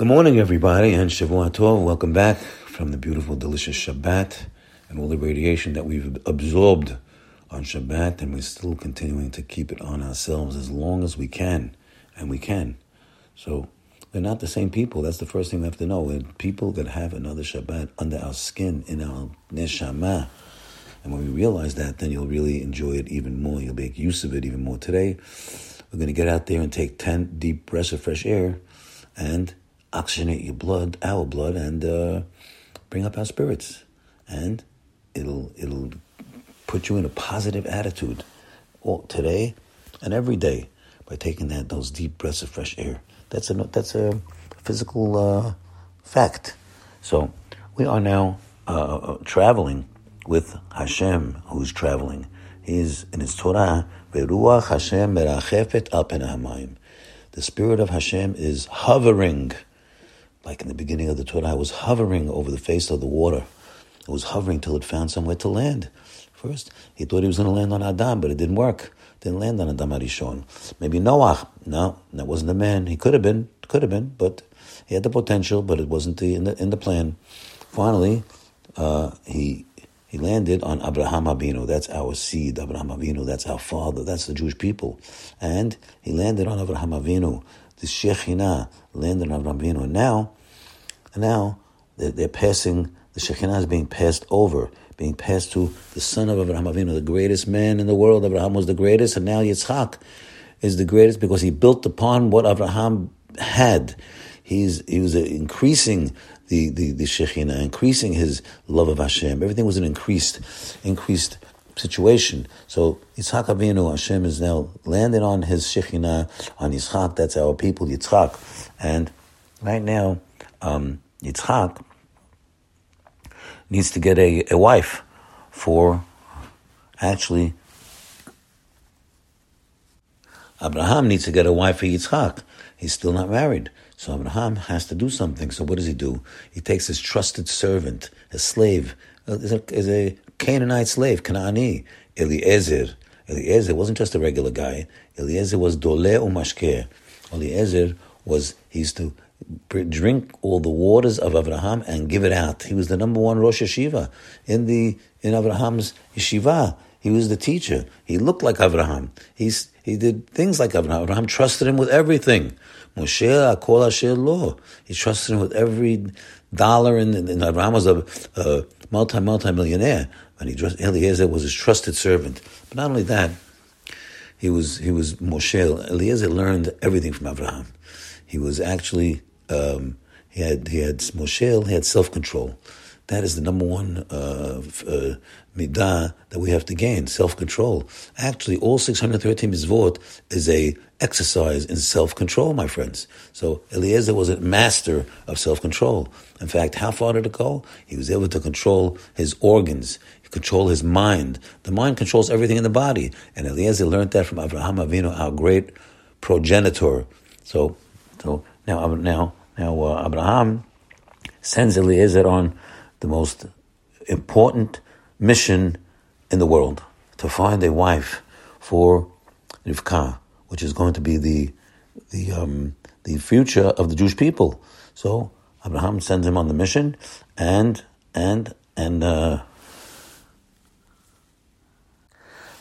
Good morning, everybody, and Shavua Tov. Welcome back from the beautiful, delicious Shabbat and all the radiation that we've absorbed on Shabbat, and we're still continuing to keep it on ourselves as long as we can, and we can. So we're not the same people. That's the first thing we have to know. We're people that have another Shabbat under our skin, in our neshama. And when we realize that, then you'll really enjoy it even more. You'll make use of it even more. Today, we're going to get out there and take 10 deep breaths of fresh air and oxygenate your blood, our blood, and uh, bring up our spirits. And it'll it'll put you in a positive attitude all, today and every day by taking that those deep breaths of fresh air. That's a that's a physical uh, fact. So we are now uh, uh traveling with Hashem, who's traveling. He's in his Torah. Veruach Hashem merachefet al The spirit of Hashem is hovering like in the beginning of the Torah, I was hovering over the face of the water. It was hovering till it found somewhere to land. First, he thought he was going to land on Adam, but it didn't work. Didn't land on Adam Arishon. Maybe Noah. No, that wasn't the man. He could have been, could have been, but he had the potential, but it wasn't the, in the in the plan. Finally, uh, he he landed on Abraham Avinu. That's our seed, Abraham Avinu. That's our father. That's the Jewish people. And he landed on Abraham Avinu the Shekhinah landed on Avinu. And now, now they're, they're, passing, the Shekhinah is being passed over, being passed to the son of Abraham Avinu, the greatest man in the world. Abraham was the greatest, and now Yitzchak is the greatest because he built upon what Abraham had. He's, he was increasing the, the, the Shekhinah, increasing his love of Hashem. Everything was an increased, increased situation. So Yitzchak Avinu, Hashem is now landed on his Shekhinah, on Yitzchak, that's our people, Yitzchak. And right now, um, Yitzchak needs to get a, a wife for actually Abraham needs to get a wife for Yitzchak. He's still not married. So Abraham has to do something. So what does he do? He takes his trusted servant, a slave, is a, is a Canaanite slave, Canaani, Eliezer. Eliezer wasn't just a regular guy. Eliezer was dole umashker. Eliezer was, he used to drink all the waters of Abraham and give it out. He was the number one Rosh Yeshiva in the in Abraham's yeshiva. He was the teacher. He looked like Abraham. He's, he did things like Abraham. Abraham trusted him with everything. Moshe Akol Asher Lo. He trusted him with every dollar. And, and Abraham was a, a multi multi millionaire. And he Eliezer was his trusted servant. But not only that, he was he was Moshe. Eliezer learned everything from Abraham. He was actually um, he had he had Moshe. He had self control. That is the number one uh, uh, midah that we have to gain, self-control. Actually, all 613 mitzvot is a exercise in self-control, my friends. So Eliezer was a master of self-control. In fact, how far did it go? He was able to control his organs, control his mind. The mind controls everything in the body. And Eliezer learned that from Abraham Avinu, our great progenitor. So, so now, now, now, uh, Abraham sends Eliezer on the most important mission in the world to find a wife for Rivka, which is going to be the the um, the future of the Jewish people. So Abraham sends him on the mission, and and and uh,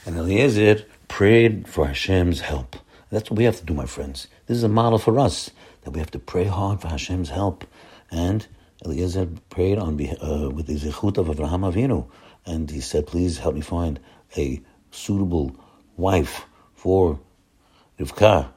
and Eliezer prayed for Hashem's help. That's what we have to do, my friends. This is a model for us that we have to pray hard for Hashem's help and Eliezer prayed on uh, with the zechut of Avraham Avinu, and he said, "Please help me find a suitable wife for Rivka."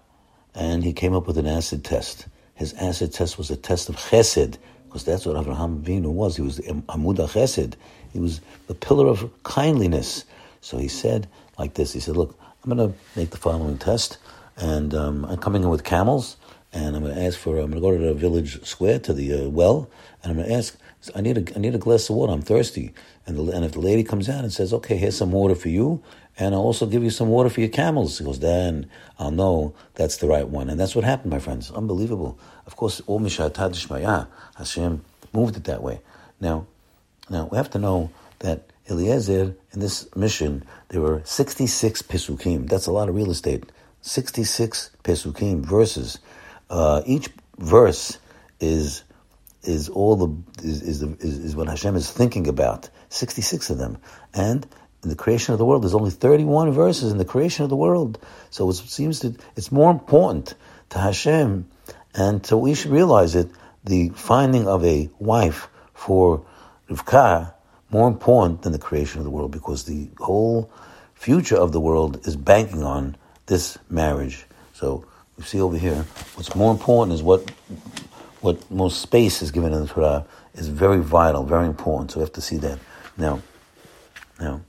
And he came up with an acid test. His acid test was a test of chesed, because that's what Avraham Avinu was. He was Amuda Chesed. He was the pillar of kindliness. So he said like this. He said, "Look, I'm going to make the following test, and um, I'm coming in with camels." And I'm going to ask for. I'm going to go to the village square to the uh, well, and I'm going to ask. I need a I need a glass of water. I'm thirsty. And the, and if the lady comes out and says, "Okay, here's some water for you," and I'll also give you some water for your camels, he goes, then I'll know that's the right one. And that's what happened, my friends. Unbelievable. Of course, all Mishatad Hashem moved it that way. Now, now we have to know that Eliezer in this mission there were 66 pesukim. That's a lot of real estate. 66 pesukim verses uh, each verse is is all the is is, the, is is what Hashem is thinking about. Sixty six of them, and in the creation of the world, there's only thirty one verses in the creation of the world. So it seems that it's more important to Hashem, and so we should realize it. The finding of a wife for Rivka more important than the creation of the world because the whole future of the world is banking on this marriage. So we see over here, what's more important is what what most space is given in the Torah is very vital, very important. So we have to see that. Now, now,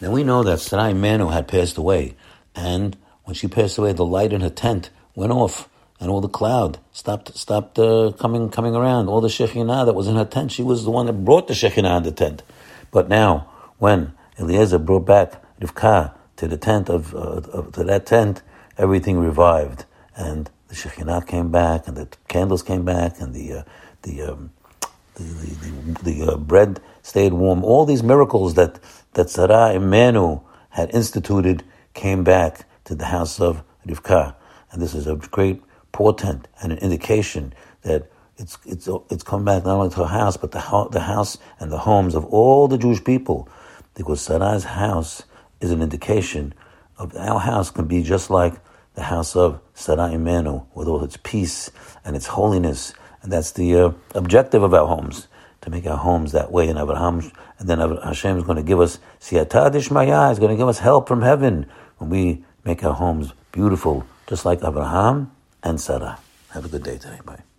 now we know that Sarah Imenu had passed away, and when she passed away, the light in her tent went off, and all the cloud stopped stopped uh, coming coming around. All the Shekhinah that was in her tent, she was the one that brought the Shekhinah in the tent. But now, when Eliezer brought back Rivka to the tent of, uh, to that tent, everything revived, and the Shekhinah came back, and the candles came back, and the uh, the, um, the, the, the uh, bread stayed warm. All these miracles that that Sarah Imenu had instituted came back to the house of Rivka, and this is a great portent and an indication that it's it's it's come back not only to her house but the the house and the homes of all the Jewish people, because Sarah's house is an indication of our house can be just like the house of Sarah Imenu, with all its peace and its holiness. And that's the uh, objective of our homes, to make our homes that way. And Abraham, and then Hashem is going to give us siyata dishmaya, is going to give us help from heaven when we make our homes beautiful, just like Abraham and Sarah. Have a good day today. Bye.